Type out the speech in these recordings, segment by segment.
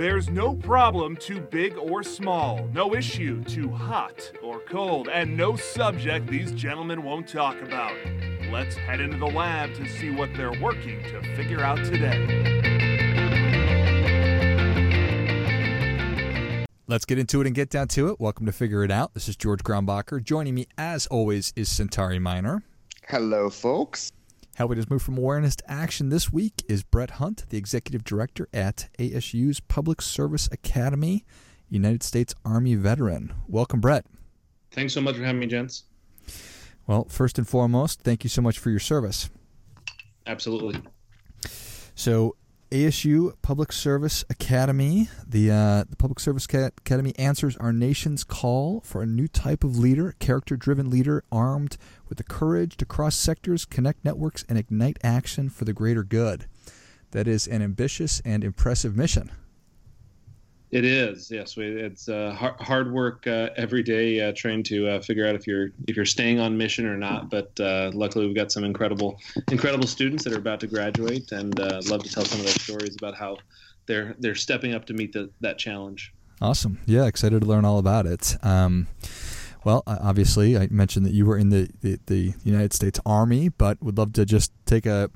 There's no problem too big or small, no issue too hot or cold, and no subject these gentlemen won't talk about. Let's head into the lab to see what they're working to figure out today. Let's get into it and get down to it. Welcome to Figure It Out. This is George Grombacher. Joining me, as always, is Centauri Minor. Hello, folks. Helping us move from awareness to action this week is Brett Hunt, the Executive Director at ASU's Public Service Academy, United States Army veteran. Welcome, Brett. Thanks so much for having me, gents. Well, first and foremost, thank you so much for your service. Absolutely. So, ASU Public Service Academy. The, uh, the Public Service Academy answers our nation's call for a new type of leader, character driven leader armed with the courage to cross sectors, connect networks, and ignite action for the greater good. That is an ambitious and impressive mission. It is, yes. It's uh, hard work uh, every day, uh, trying to uh, figure out if you're if you're staying on mission or not. But uh, luckily, we've got some incredible incredible students that are about to graduate, and uh, love to tell some of their stories about how they're they're stepping up to meet the, that challenge. Awesome, yeah, excited to learn all about it. Um, well, obviously, I mentioned that you were in the, the, the United States Army, but would love to just take a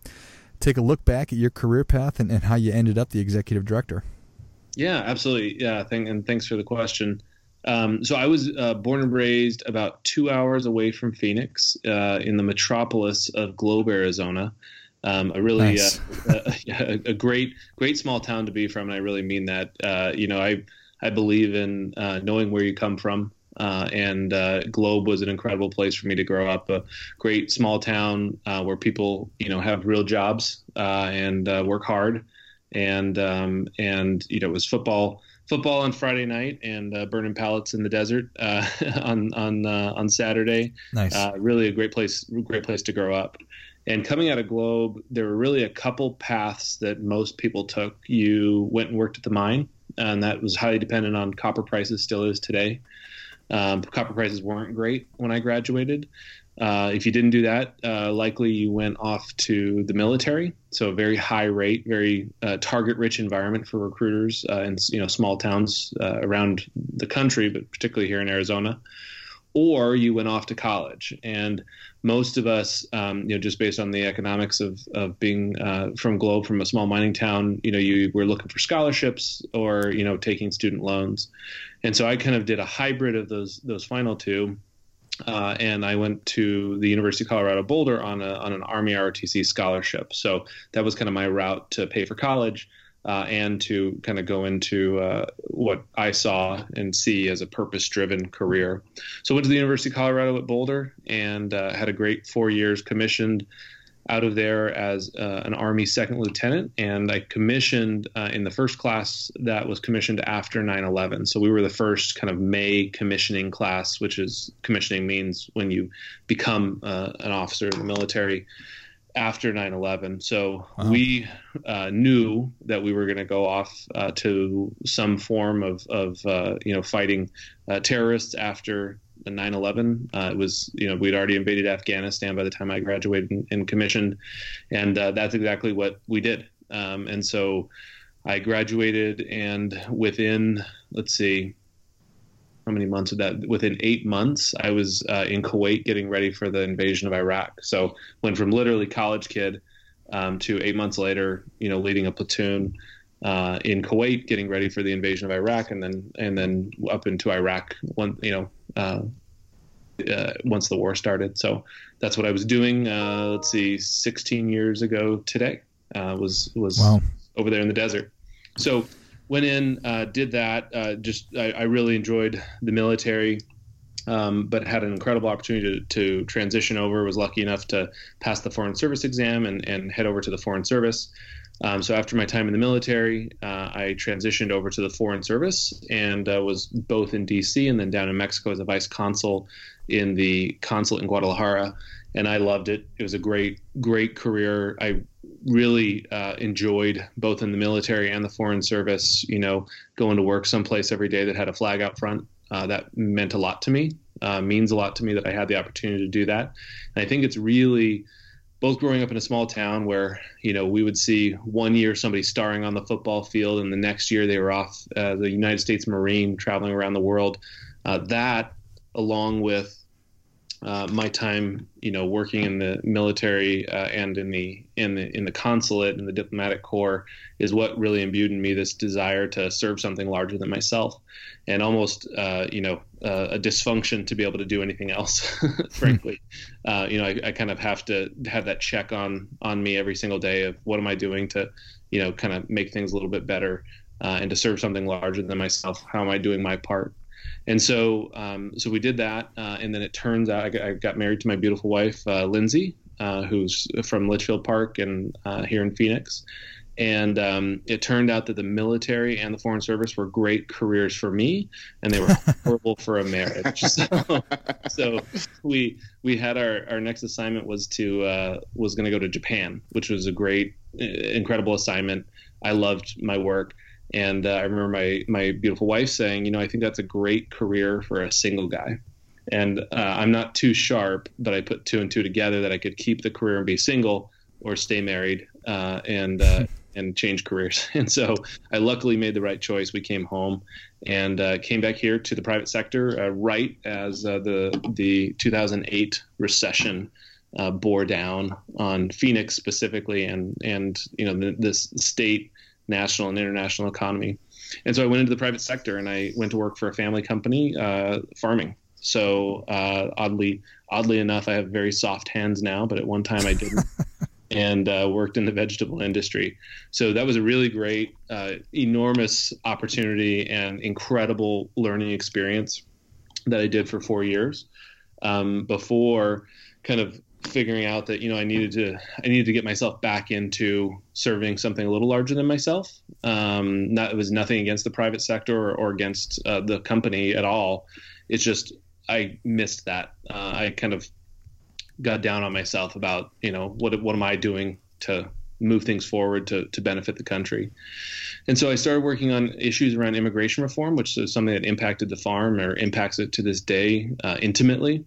take a look back at your career path and, and how you ended up the executive director. Yeah, absolutely. Yeah, thank, and thanks for the question. Um, so I was uh, born and raised about two hours away from Phoenix, uh, in the metropolis of Globe, Arizona. Um, a really nice. uh, a, a, great, great small town to be from, and I really mean that. Uh, you know, I I believe in uh, knowing where you come from. Uh, and Globe was an incredible place for me to grow up. A great small town where people, you know, have real jobs and work hard and um, and you know it was football football on Friday night and uh, burning pallets in the desert uh, on on uh, on Saturday. Nice, uh, really a great place, great place to grow up. And coming out of Globe, there were really a couple paths that most people took. You went and worked at the mine, and that was highly dependent on copper prices. Still is today. Um, copper prices weren't great when I graduated. Uh, if you didn't do that, uh, likely you went off to the military. So a very high rate, very uh, target-rich environment for recruiters uh, in you know small towns uh, around the country, but particularly here in Arizona. Or you went off to college, and most of us, um, you know, just based on the economics of of being uh, from Globe, from a small mining town, you know, you were looking for scholarships or you know taking student loans, and so I kind of did a hybrid of those those final two uh, and I went to the University of Colorado Boulder on a on an Army ROTC scholarship. So that was kind of my route to pay for college uh, and to kind of go into uh, what I saw and see as a purpose-driven career. So I went to the University of Colorado at Boulder and uh, had a great four years commissioned out of there as uh, an Army second lieutenant, and I commissioned uh, in the first class that was commissioned after 9 11. So we were the first kind of May commissioning class, which is commissioning means when you become uh, an officer in the military after 9/11. So wow. we uh, knew that we were going to go off uh, to some form of, of uh, you know fighting uh, terrorists after 9/11. Uh, it was you know we'd already invaded Afghanistan by the time I graduated and, and commissioned, and uh, that's exactly what we did. Um, and so I graduated, and within let's see. How many months of that? Within eight months, I was uh, in Kuwait getting ready for the invasion of Iraq. So went from literally college kid um, to eight months later, you know, leading a platoon uh, in Kuwait, getting ready for the invasion of Iraq, and then and then up into Iraq. One, you know, uh, uh, once the war started. So that's what I was doing. Uh, let's see, 16 years ago today uh, was was wow. over there in the desert. So went in, uh, did that. just I, I, really enjoyed the military. Um, but had an incredible opportunity to, to, transition over. Was lucky enough to pass the Foreign Service exam and, and head over to the Foreign Service. Um, so after my time in the military, uh, I transitioned over to the Foreign Service and uh, was both in D.C. and then down in Mexico as a vice consul in the consulate in Guadalajara, and I loved it. It was a great, great career. I really uh, enjoyed both in the military and the Foreign Service. You know, going to work someplace every day that had a flag out front. Uh, that meant a lot to me. Uh, means a lot to me that I had the opportunity to do that. And I think it's really both growing up in a small town where you know we would see one year somebody starring on the football field, and the next year they were off uh, the United States Marine traveling around the world. Uh, that, along with uh, my time, you know, working in the military uh, and in the in the in the consulate and the diplomatic corps is what really imbued in me this desire to serve something larger than myself, and almost, uh, you know, uh, a dysfunction to be able to do anything else. frankly, uh, you know, I, I, kind of have to have that check on on me every single day of what am I doing to, you know, kind of make things a little bit better uh, and to serve something larger than myself. How am I doing my part? And so, um, so we did that, uh, and then it turns out I got, I got married to my beautiful wife, uh, Lindsay, uh, who's from Litchfield Park and uh, here in Phoenix. And um, it turned out that the military and the foreign service were great careers for me, and they were horrible for a marriage. So, so, we we had our, our next assignment was to uh, was going to go to Japan, which was a great, incredible assignment. I loved my work and uh, I remember my my beautiful wife saying, you know, I think that's a great career for a single guy. And uh, I'm not too sharp, but I put two and two together that I could keep the career and be single, or stay married uh, and uh, and change careers. And so I luckily made the right choice. We came home and uh, came back here to the private sector uh, right as the the 2008 recession. Uh, bore down on Phoenix specifically, and and you know the, this state national and international economy. And so I went into the private sector and I went to work for a family company, uh, farming. So uh, oddly, oddly enough, I have very soft hands now, but at one time I didn't, and uh, worked in the vegetable industry. So that was a really great, uh, enormous opportunity and incredible learning experience that I did for four years um, before kind of figuring out that you know I needed to I needed to get myself back into serving something a little larger than myself. Um, not, it was nothing against the private sector or, or against uh, the company at all. It's just I missed that. Uh, I kind of got down on myself about you know what what am I doing to move things forward to to benefit the country. And so I started working on issues around immigration reform, which is something that impacted the farm or impacts it to this day uh, intimately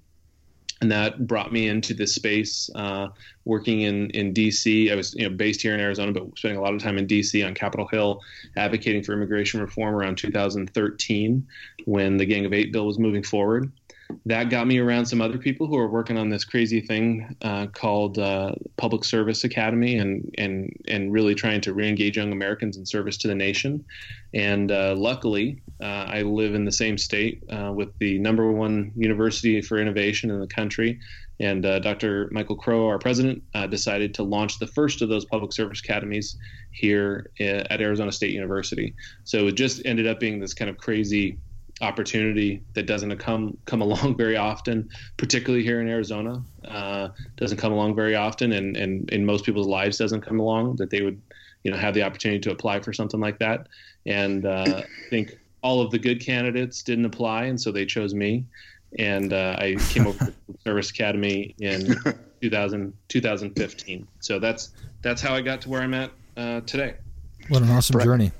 and that brought me into this space uh, working in, in DC. I was you know based here in Arizona, but spending a lot of time in DC on Capitol Hill, advocating for immigration reform around 2013 when the Gang of Eight bill was moving forward that got me around some other people who are working on this crazy thing uh, called uh, Public Service Academy and, and, and really trying to reengage young Americans in service to the nation. And uh, luckily, uh, I live in the same state uh, with the number one university for innovation in the country. And uh, Dr. Michael Crow, our president, decided to launch the first of those public service academies here at Arizona State University. So it just ended up being this kind of crazy opportunity that doesn't come come along very often, particularly here in Arizona. Uh, doesn't come along very often, and, and in most people's lives doesn't come along that they would, you know, have the opportunity to apply for something like that. And uh, I think all of the good candidates didn't apply, and so they chose me. And uh, I came over to the Service Academy in 2000, 2015. So that's that's how I got to where I'm at uh, today. What an awesome journey!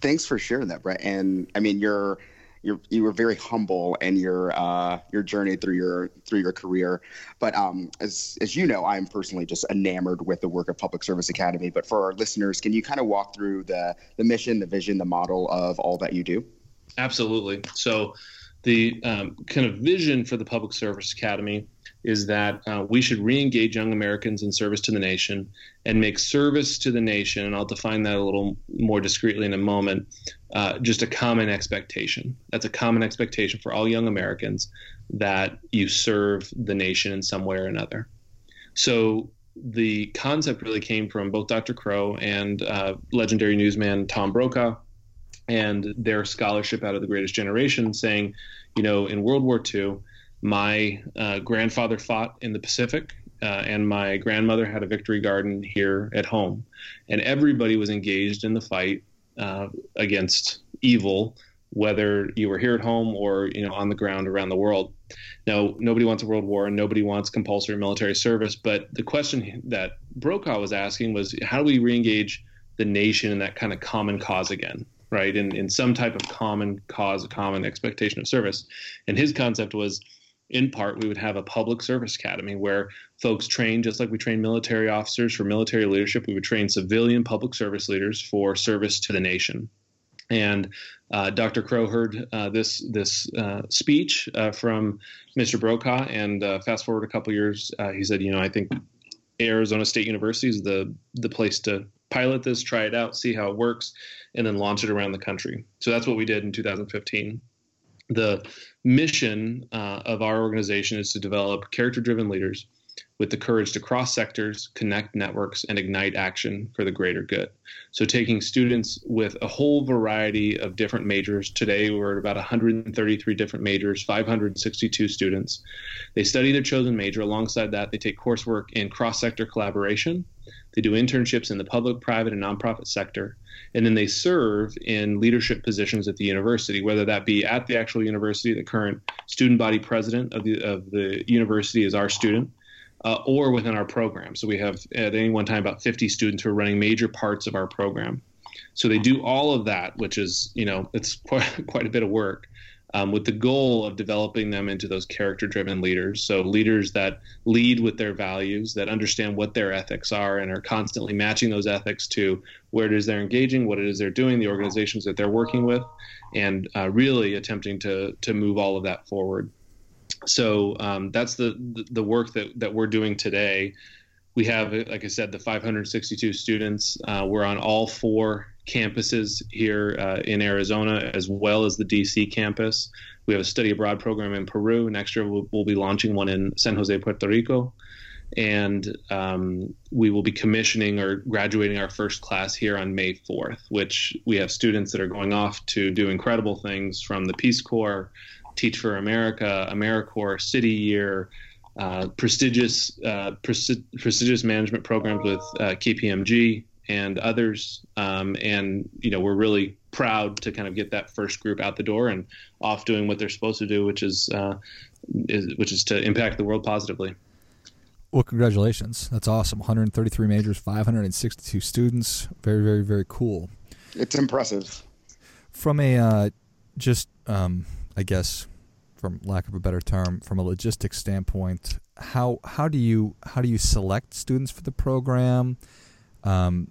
Thanks for sharing that, Brett. And I mean, you're you're you were very humble in your uh, your journey through your through your career. But um, as as you know, I'm personally just enamored with the work of Public Service Academy. But for our listeners, can you kind of walk through the the mission, the vision, the model of all that you do? Absolutely. So, the um, kind of vision for the Public Service Academy is that uh, we should re-engage young Americans in service to the nation and make service to the nation, and I'll define that a little more discreetly in a moment, uh, just a common expectation. That's a common expectation for all young Americans that you serve the nation in some way or another. So the concept really came from both Dr. Crow and uh, legendary newsman Tom Brokaw and their scholarship out of the greatest generation saying, you know, in World War II, my uh, grandfather fought in the Pacific, uh, and my grandmother had a victory garden here at home. And everybody was engaged in the fight uh, against evil, whether you were here at home or you know on the ground around the world. Now, nobody wants a world war, and nobody wants compulsory military service. But the question that Brokaw was asking was, how do we reengage the nation in that kind of common cause again? Right? In, in some type of common cause, a common expectation of service. And his concept was in part, we would have a public service academy where folks train just like we train military officers for military leadership. We would train civilian public service leaders for service to the nation. And uh, Dr. Crow heard uh, this this uh, speech uh, from Mr. Brokaw, and uh, fast forward a couple years, uh, he said, "You know, I think Arizona State University is the the place to pilot this, try it out, see how it works, and then launch it around the country." So that's what we did in 2015. The mission uh, of our organization is to develop character-driven leaders with the courage to cross sectors, connect networks, and ignite action for the greater good. So, taking students with a whole variety of different majors. Today, we're at about 133 different majors, 562 students. They study their chosen major. Alongside that, they take coursework in cross sector collaboration. They do internships in the public, private, and nonprofit sector. And then they serve in leadership positions at the university, whether that be at the actual university, the current student body president of the, of the university is our student uh, or within our program. So we have at any one time about 50 students who are running major parts of our program. So they do all of that, which is, you know, it's quite, quite a bit of work. Um, with the goal of developing them into those character driven leaders. So, leaders that lead with their values, that understand what their ethics are, and are constantly matching those ethics to where it is they're engaging, what it is they're doing, the organizations that they're working with, and uh, really attempting to, to move all of that forward so um, that's the the work that that we're doing today. We have, like I said, the 562 students. Uh, we're on all four campuses here uh, in Arizona, as well as the DC campus. We have a study abroad program in Peru. Next year, we'll, we'll be launching one in San Jose, Puerto Rico. And um, we will be commissioning or graduating our first class here on May 4th, which we have students that are going off to do incredible things from the Peace Corps Teach for America, AmeriCorps, City Year, uh, prestigious uh, prestigious management programs with uh, KPMG and others. Um, and you know, we're really proud to kind of get that first group out the door and off doing what they're supposed to do, which is, uh, is which is to impact the world positively. Well, congratulations. That's awesome. 133 majors, 562 students. Very, very, very cool. It's impressive. From a uh, just um, I guess, from lack of a better term, from a logistics standpoint, how how do you how do you select students for the program? Um,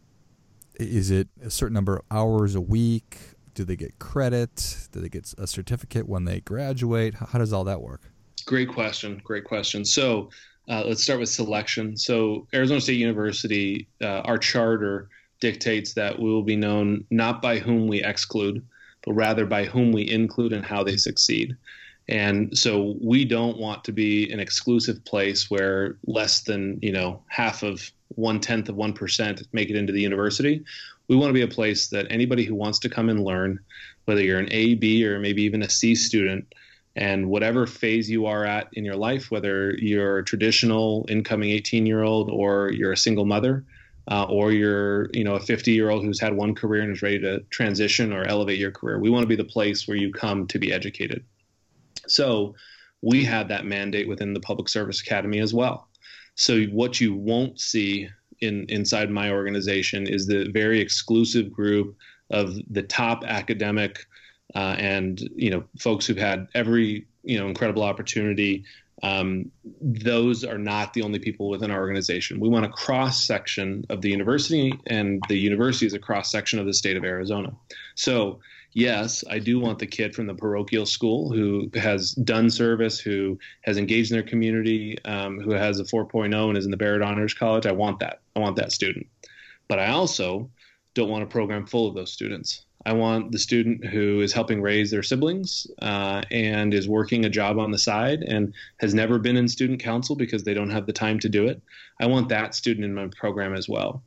is it a certain number of hours a week? Do they get credit? Do they get a certificate when they graduate? How, does all that work? Great question. Great question. So uh, let's start with selection. So Arizona State University, uh, our charter dictates that we will be known not by whom we exclude, but rather by whom we include and how they succeed. And so we don't want to be an exclusive place where less than, you know, half of one tenth of 1% make it into the university. We want to be a place that anybody who wants to come and learn, whether you're an A, B, or maybe even a C student, and whatever phase you are at in your life, whether you're a traditional incoming 18 year old or you're a single mother, uh, or you're you know a 50 year old who's had one career and is ready to transition or elevate your career we want to be the place where you come to be educated. So we had that mandate within the public service academy as well. So what you won't see in inside my organization is the very exclusive group of the top academic uh, and you know folks who've had every you know incredible opportunity um, those are not the only people within our organization. We want a cross section of the university, and the university is a cross section of the state of Arizona. So, yes, I do want the kid from the parochial school who has done service, who has engaged in their community, um, who has a 4.0 and is in the Barrett Honors College. I want that. I want that student. But I also don't want a program full of those students. I want the student who is helping raise their siblings uh, and is working a job on the side and has never been in student council because they don't have the time to do it. I want that student in my program as well.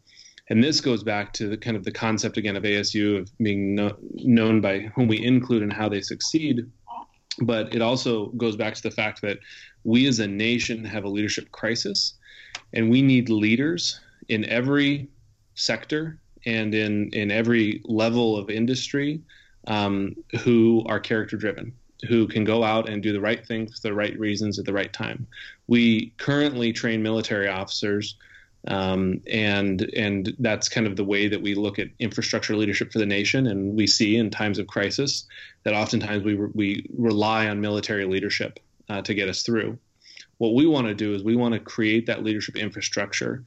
And this goes back to the kind of the concept again of ASU of being no, known by whom we include and how they succeed. But it also goes back to the fact that we as a nation have a leadership crisis, and we need leaders in every sector and in in every level of industry um, who are character driven who can go out and do the right things for the right reasons at the right time. We currently train military officers, um, and and that's kind of the way that we look at infrastructure leadership for the nation. And we see in times of crisis that oftentimes we we rely on military leadership uh, to get us through. What we want to do is we want to create that leadership infrastructure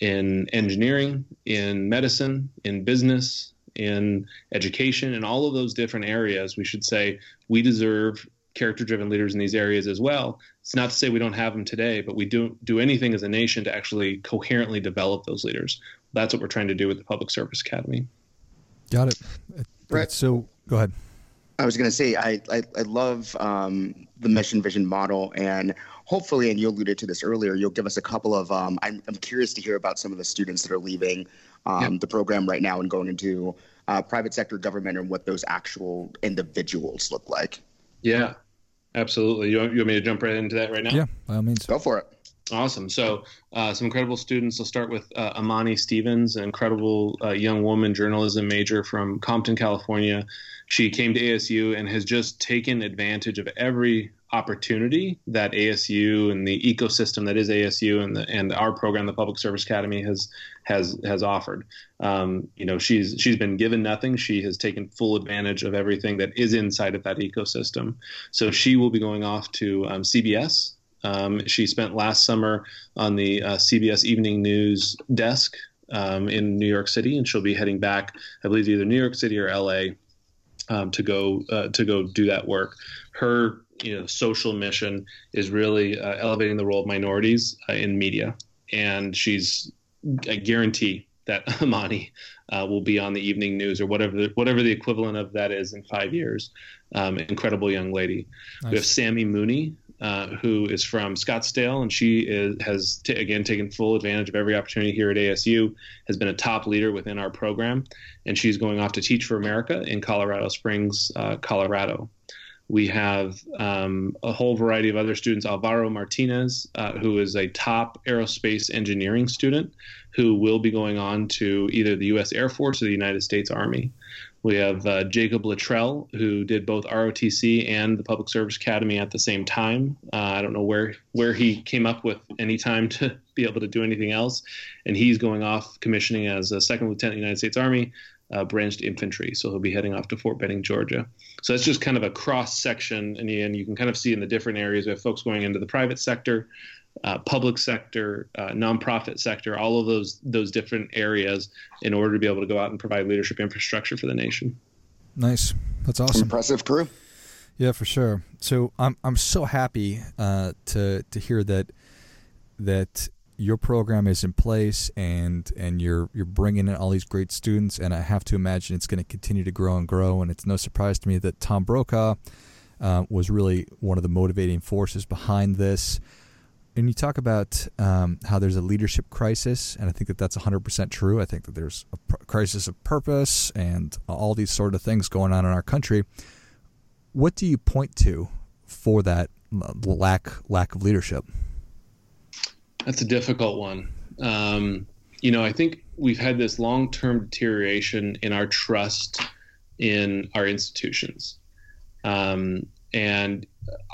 in engineering, in medicine, in business, in education, in all of those different areas. We should say we deserve character driven leaders in these areas as well. It's not to say we don't have them today, but we don't do anything as a nation to actually coherently develop those leaders. That's what we're trying to do with the Public Service Academy. Got it. Right. So go ahead. I was going to say I I, I love um, the mission vision model, and hopefully, and you alluded to this earlier, you'll give us a couple of. Um, I'm I'm curious to hear about some of the students that are leaving um, the program right now and going into uh, private sector government and what those actual individuals look like. Yeah, absolutely. You want, you want me to jump right into that right now? Yeah, by all means. Go for it. Awesome. So, uh, some incredible students. I'll start with uh, Amani Stevens, an incredible uh, young woman, journalism major from Compton, California. She came to ASU and has just taken advantage of every opportunity that ASU and the ecosystem that is ASU and the, and our program, the Public Service Academy, has has has offered. Um, you know, she's she's been given nothing. She has taken full advantage of everything that is inside of that ecosystem. So she will be going off to um, CBS um, she spent last summer on the uh, CBS Evening News desk um, in New York City, and she'll be heading back, I believe, either New York City or LA um, to go uh, to go do that work. Her you know social mission is really uh, elevating the role of minorities uh, in media, and she's I guarantee that Amani uh, will be on the evening news or whatever the, whatever the equivalent of that is in five years. Um, incredible young lady. Nice. We have Sammy Mooney, uh, who is from Scottsdale, and she is, has t- again taken full advantage of every opportunity here at ASU. Has been a top leader within our program, and she's going off to teach for America in Colorado Springs, uh, Colorado. We have um, a whole variety of other students. Alvaro Martinez, uh, who is a top aerospace engineering student, who will be going on to either the U.S. Air Force or the United States Army. We have uh, Jacob Luttrell, who did both ROTC and the Public Service Academy at the same time. Uh, I don't know where where he came up with any time to be able to do anything else, and he's going off commissioning as a second lieutenant in the United States Army, uh, branched infantry. So he'll be heading off to Fort Benning, Georgia. So that's just kind of a cross section, and, and you can kind of see in the different areas we have folks going into the private sector uh, public sector, uh, nonprofit sector, all of those those different areas in order to be able to go out and provide leadership infrastructure for the nation. Nice, that's awesome. Impressive crew. Yeah, for sure. So I'm I'm so happy uh, to to hear that that your program is in place and and you're you're bringing in all these great students and I have to imagine it's going to continue to grow and grow and it's no surprise to me that Tom Brokaw uh, was really one of the motivating forces behind this and you talk about um, how there's a leadership crisis, and I think that that's 100% true. I think that there's a pr- crisis of purpose and all these sort of things going on in our country. What do you point to for that lack lack of leadership? That's a difficult one. Um, you know, I think we've had this long term deterioration in our trust in our institutions. Um, and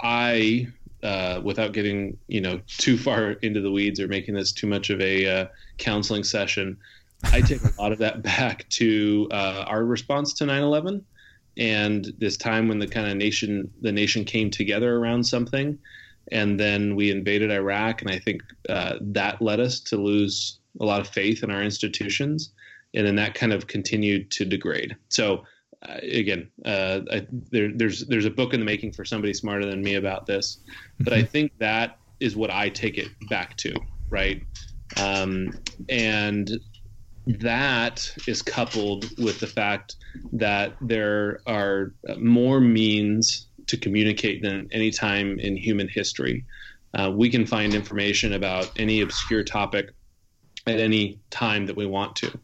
I uh, without getting you know too far into the weeds or making this too much of a uh, counseling session, I take a lot of that back to uh, our response to 9/11 and this time when the kind of nation the nation came together around something, and then we invaded Iraq, and I think uh, that led us to lose a lot of faith in our institutions, and then that kind of continued to degrade. So uh, again, uh, I, there, there's there's a book in the making for somebody smarter than me about this, but I mm-hmm. think that is what I take it back to, right? Um, and that is coupled with the fact that there are more means to communicate than any time in human history. Uh, we can find information about any obscure topic at any time that we want to.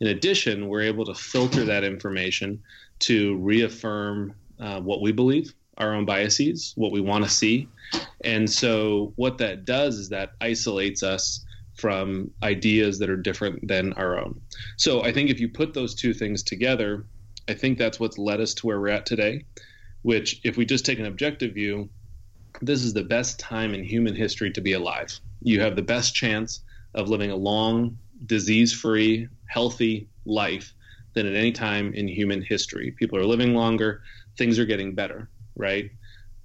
In addition, we're able to filter that information to reaffirm uh, what we believe, our own biases, what we want to see. And so, what that does is that isolates us from ideas that are different than our own. So, I think if you put those two things together, I think that's what's led us to where we're at today. Which, if we just take an objective view, this is the best time in human history to be alive. You have the best chance of living a long, disease free, healthy life than at any time in human history. People are living longer, things are getting better, right?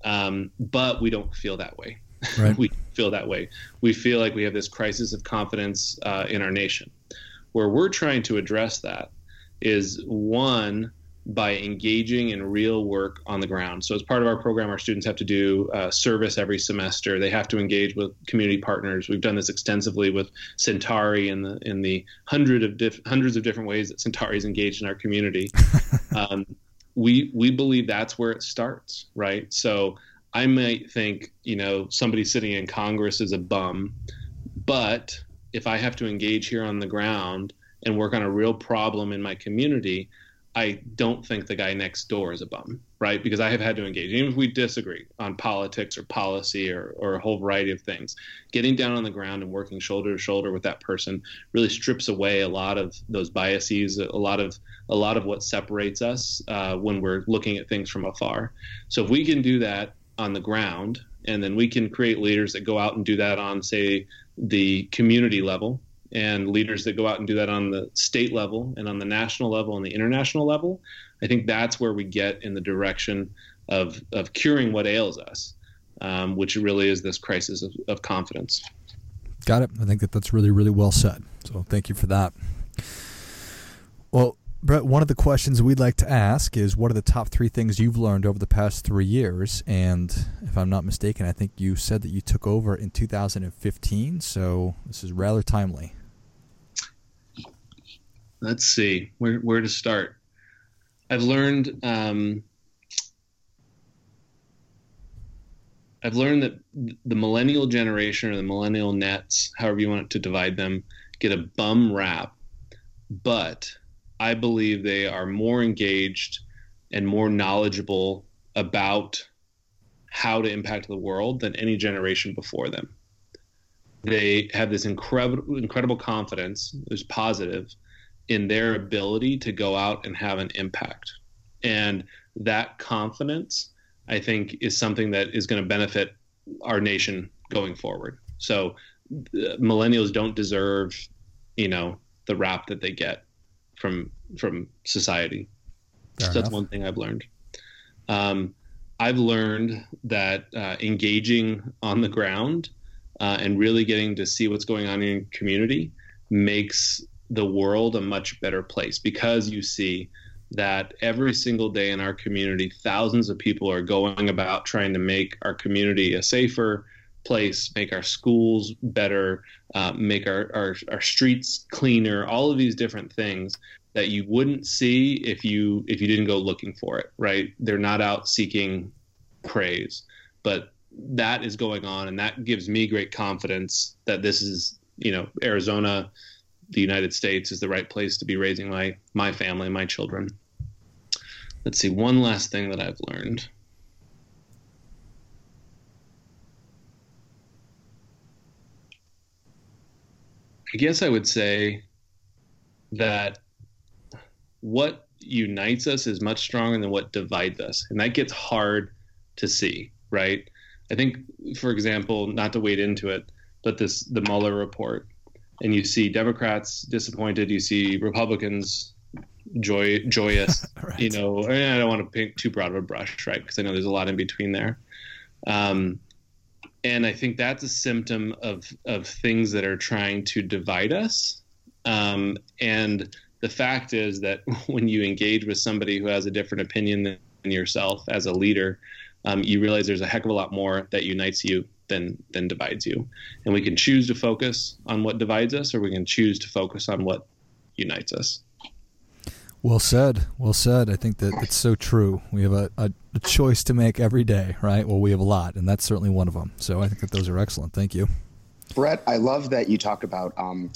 Um, but we don't feel that way. Right. we feel that way. We feel like we have this crisis of confidence uh, in our nation. Where we're trying to address that is one by engaging in real work on the ground. So, as part of our program, our students have to do uh, service every semester. They have to engage with community partners. We've done this extensively with Centauri in the in the hundred of diff- hundreds of different ways that Centauri is engaged in our community. um, we we believe that's where it starts, right? So, I might think you know somebody sitting in Congress is a bum, but if I have to engage here on the ground and work on a real problem in my community, I don't think the guy next door is a bum, right? Because I have had to engage, even if we disagree on politics or policy or, or a whole variety of things, getting down on the ground and working shoulder to shoulder with that person really strips away a lot of those biases, a lot of a lot of what separates us uh, when we're looking at things from afar. So if we can do that on the ground, and then we can create leaders that go out and do that on, say, the community level, and leaders that go out and do that on the state level and on the national level and the international level, I think that's where we get in the direction of, of curing what ails us, um, which really is this crisis of, of confidence. Got it. I think that that's really, really well said. So thank you for that. Well, Brett, one of the questions we'd like to ask is what are the top three things you've learned over the past three years? And if I'm not mistaken, I think you said that you took over in 2015. So this is rather timely let's see where where to start. I've learned um, I've learned that the millennial generation or the millennial nets, however you want to divide them, get a bum rap, but I believe they are more engaged and more knowledgeable about how to impact the world than any generation before them. They have this incredible incredible confidence, is positive, in their ability to go out and have an impact. And that confidence, I think, is something that is going to benefit our nation going forward. So millennials don't deserve, you know, the rap that they get from from society. so that's one thing I've learned. Um, I've learned that uh, engaging on the ground uh, and really getting to see what's going on in your community makes the world a much better place because you see that every single day in our community, thousands of people are going about trying to make our community a safer place, make our schools better, uh, make our, our, our streets cleaner, all of these different things that you wouldn't see if you if you didn't go looking for it, right? They're not out seeking praise, but that is going on, and that gives me great confidence that this is, you know, Arizona the United States is the right place to be raising my my family, my children. Let's see one last thing that I've learned. I guess I would say that what unites us is much stronger than what divides us. And that gets hard to see, right? I think, for example, not to wade into it, but this the Mueller report and you see Democrats disappointed, you see Republicans joy joyous. right. You know, I don't want to paint too broad of a brush, right? Because I know there's a lot in between there. Um, and I think that's a symptom of of things that are trying to divide us. Um, and the fact is that when you engage with somebody who has a different opinion than yourself as a leader, um, you realize there's a heck of a lot more that unites you than than divides you. And we can choose to focus on what divides us, or we can choose to focus on what unites us. Well said. Well said. I think that it's so true. We have a, a, a, choice to make every day, right? Well, we have a lot, and that's certainly one of them. So I think that those are excellent. Thank you. Brett, I love that you talk about um,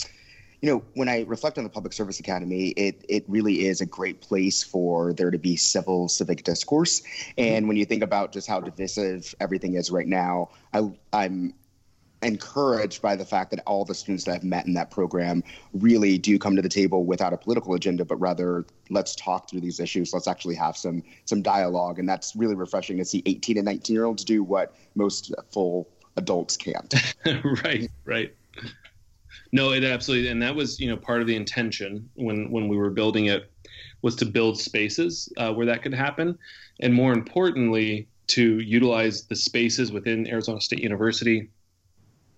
you know, when I reflect on the Public Service Academy, it it really is a great place for there to be civil civic discourse. Mm-hmm. And when you think about just how divisive everything is right now, I I'm encouraged by the fact that all the students that I've met in that program really do come to the table without a political agenda, but rather let's talk through these issues. Let's actually have some some dialogue, and that's really refreshing to see 18 and 19 year olds do what most full adults can't. right, right. No, it absolutely, and that was you know part of the intention when when we were building it was to build spaces uh, where that could happen, and more importantly, to utilize the spaces within Arizona State University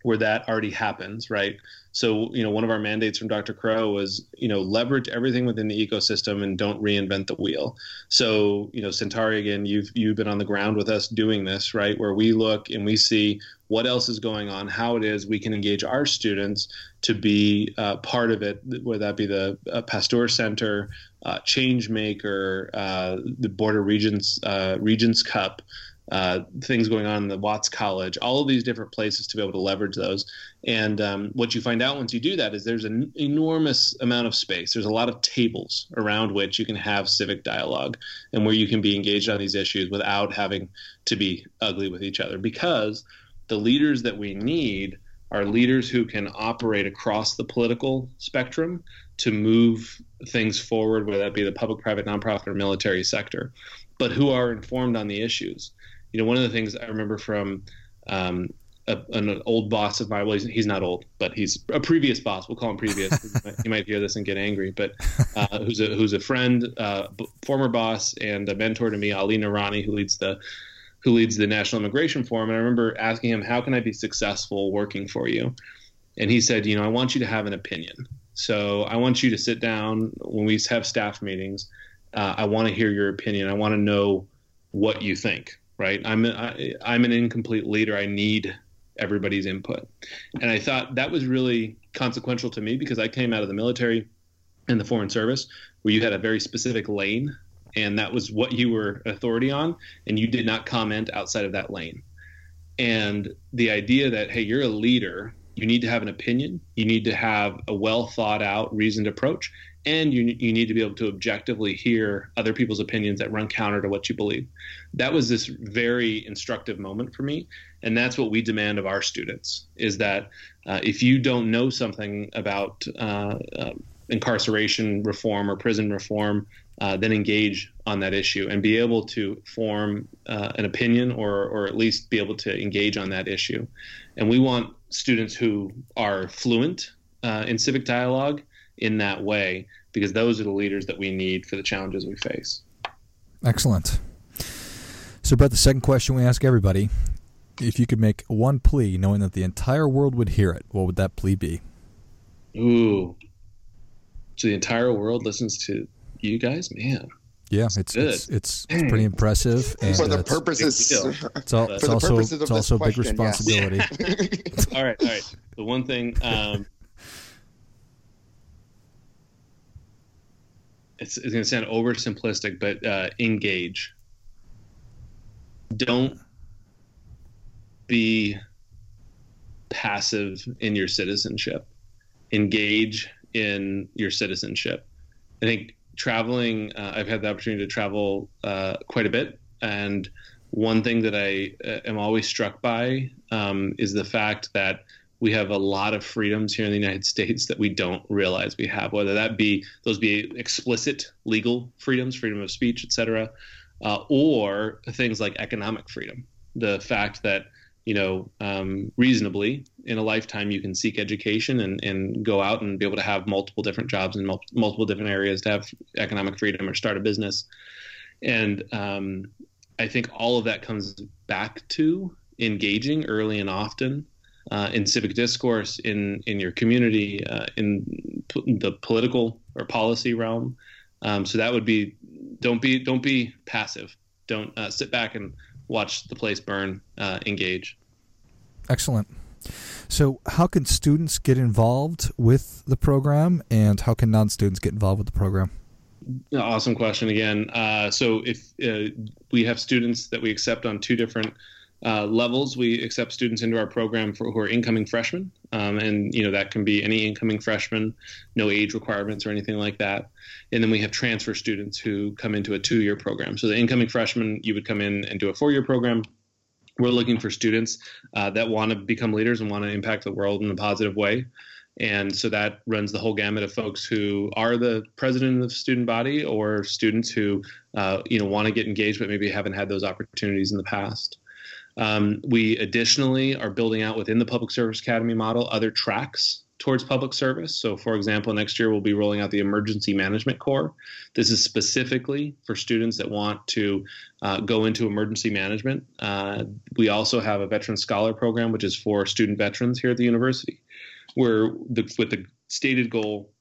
where that already happens, right? So, you know, one of our mandates from Dr. Crow was, you know, leverage everything within the ecosystem and don't reinvent the wheel. So, you know, Centauri, again, you've you've been on the ground with us doing this, right? Where we look and we see what else is going on, how it is we can engage our students to be uh, part of it, whether that be the uh, Pastor Center, uh, Change Maker, uh, the Board of Regents uh, Regents Cup, uh, things going on in the Watts College, all of these different places to be able to leverage those. And um, what you find out once you do that is there's an enormous amount of space. There's a lot of tables around which you can have civic dialogue and where you can be engaged on these issues without having to be ugly with each other because the leaders that we need are leaders who can operate across the political spectrum to move things forward, whether that be the public, private, nonprofit, or military sector, but who are informed on the issues you know, one of the things I remember from um, a, an old boss of mine. Well, he's, he's, not old, but he's a previous boss. We'll call him previous. he, might, he, might, hear this and get angry, but uh, who's a who's a friend, uh, former boss, and a mentor to me, Ali Noorani, who leads the who leads the National Immigration Forum. And I remember asking him, "How can I be successful working for you?" And he said, "You know, I want you to have an opinion. So I want you to sit down when we have staff meetings. Uh, I want to hear your opinion. I want to know what you think." Right? I'm I, I'm an incomplete leader. I need everybody's input, and I thought that was really consequential to me because I came out of the military and the foreign service where you had a very specific lane, and that was what you were authority on, and you did not comment outside of that lane. And the idea that hey, you're a leader, you need to have an opinion, you need to have a well thought out, reasoned approach, and you, you need to be able to objectively hear other people's opinions that run counter to what you believe. That was this very instructive moment for me, and that's what we demand of our students: is that uh, if you don't know something about uh, uh, incarceration reform or prison reform, uh, then engage on that issue and be able to form uh, an opinion or, or at least be able to engage on that issue. And we want students who are fluent uh, in civic dialogue in that way because those are the leaders that we need for the challenges we face. Excellent. So, Brett, the second question we ask everybody if you could make one plea knowing that the entire world would hear it, what would that plea be? Ooh. So the entire world listens to you guys? Man. Yeah, it's it's, it's, it's pretty impressive. And for the purposes, it's, all, it's also it's also a big responsibility. Yes. all right, all right. The one thing um, it's, it's going to sound oversimplistic, but uh, engage. Don't be passive in your citizenship. Engage in your citizenship. I think traveling, uh, I've had the opportunity to travel uh, quite a bit. And one thing that I uh, am always struck by um, is the fact that we have a lot of freedoms here in the United States that we don't realize we have, whether that be those be explicit legal freedoms, freedom of speech, etc., uh, or things like economic freedom. The fact that you know um, reasonably in a lifetime you can seek education and, and go out and be able to have multiple different jobs in mul- multiple different areas to have economic freedom or start a business, and um, I think all of that comes back to engaging early and often uh, in civic discourse, in in your community, uh, in p- the political or policy realm. Um, so that would be don't be don't be passive. Don't uh, sit back and watch the place burn. Uh, engage. Excellent. So, how can students get involved with the program, and how can non-students get involved with the program? Awesome question again. Uh, so, if uh, we have students that we accept on two different uh, levels, we accept students into our program for who are incoming freshmen, um, and you know that can be any incoming freshman, no age requirements or anything like that. And then we have transfer students who come into a two-year program. So the incoming freshman, you would come in and do a four-year program. We're looking for students uh, that want to become leaders and want to impact the world in a positive way. And so that runs the whole gamut of folks who are the president of the student body or students who, uh, you know, want to get engaged but maybe haven't had those opportunities in the past. Um, we additionally are building out within the Public Service Academy model other tracks towards public service. So, for example, next year we'll be rolling out the Emergency Management Core. This is specifically for students that want to uh, go into emergency management. Uh, we also have a Veteran Scholar Program, which is for student veterans here at the university, where the, with the stated goal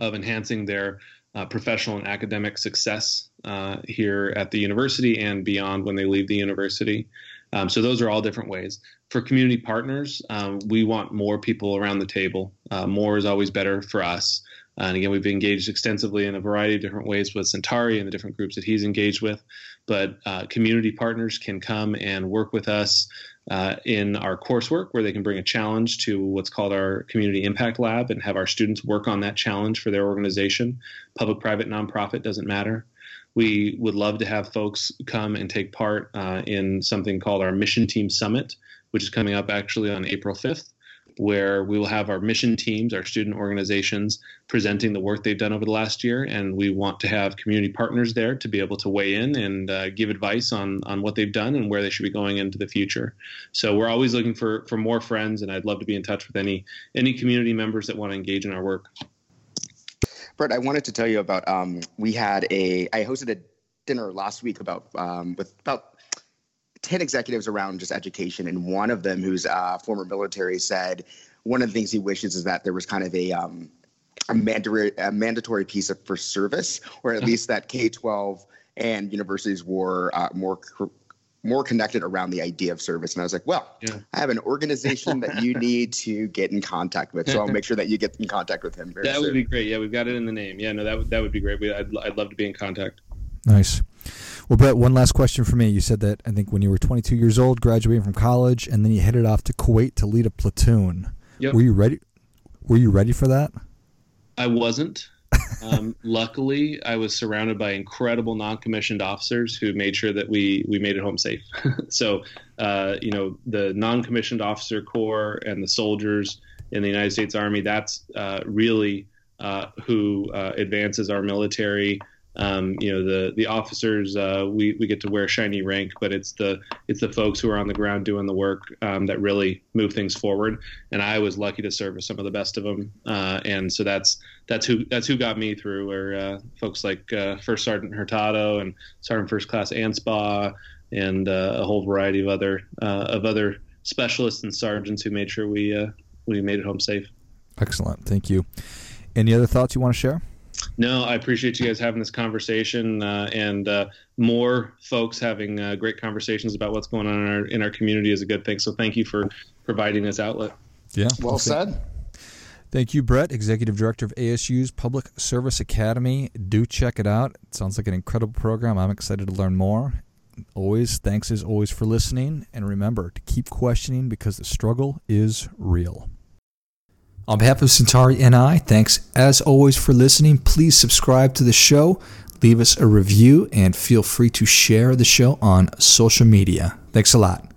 of enhancing their uh, professional and academic success uh, here at the university and beyond when they leave the university. Um, so those are all different ways. For community partners, um, we want more people around the table. Uh, more is always better for us. And again, we've engaged extensively in a variety of different ways with Centauri and the different groups that he's engaged with. But uh, community partners can come and work with us uh, in our coursework, where they can bring a challenge to what's called our Community Impact Lab and have our students work on that challenge for their organization. Public, private, nonprofit doesn't matter. We would love to have folks come and take part uh, in something called our Mission Team Summit, which is coming up actually on April 5th, where we will have our mission teams, our student organizations, presenting the work they've done over the last year. And we want to have community partners there to be able to weigh in and uh, give advice on, on what they've done and where they should be going into the future. So we're always looking for, for more friends, and I'd love to be in touch with any, any community members that want to engage in our work. Brett, I wanted to tell you about. Um, we had a. I hosted a dinner last week about um, with about ten executives around just education, and one of them, who's uh, former military, said one of the things he wishes is that there was kind of a um, a mandatory a mandatory piece of for service, or at least that K twelve and universities were uh, more more connected around the idea of service. And I was like, well, yeah. I have an organization that you need to get in contact with. So I'll make sure that you get in contact with him. that soon. would be great. Yeah, we've got it in the name. Yeah, no, that would, that would be great. I'd, I'd love to be in contact. Nice. Well, Brett, one last question for me. You said that I think when you were 22 years old, graduating from college, and then you headed off to Kuwait to lead a platoon. Yep. Were you ready? Were you ready for that? I wasn't. Um, luckily, I was surrounded by incredible non-commissioned officers who made sure that we we made it home safe. so, uh, you know, the non-commissioned officer corps and the soldiers in the United States Army. That's uh, really uh, who uh, advances our military um, you know the the officers uh, we we get to wear shiny rank, but it's the it's the folks who are on the ground doing the work um, that really move things forward. And I was lucky to serve with some of the best of them, uh, and so that's that's who that's who got me through. Where uh, folks like uh, First Sergeant Hurtado and Sergeant First Class Anspaugh and uh, a whole variety of other uh, of other specialists and sergeants who made sure we we made it home safe. Excellent, thank you. Any other thoughts you want to share? No, I appreciate you guys having this conversation uh, and uh, more folks having uh, great conversations about what's going on in our in our community is a good thing. So thank you for providing this outlet. Yeah, well said. Thank you, Brett, Executive Director of ASU's Public Service Academy. Do check it out. It sounds like an incredible program. I'm excited to learn more. Always, thanks as always for listening. And remember to keep questioning because the struggle is real. On behalf of Centauri and I, thanks as always for listening. Please subscribe to the show, leave us a review, and feel free to share the show on social media. Thanks a lot.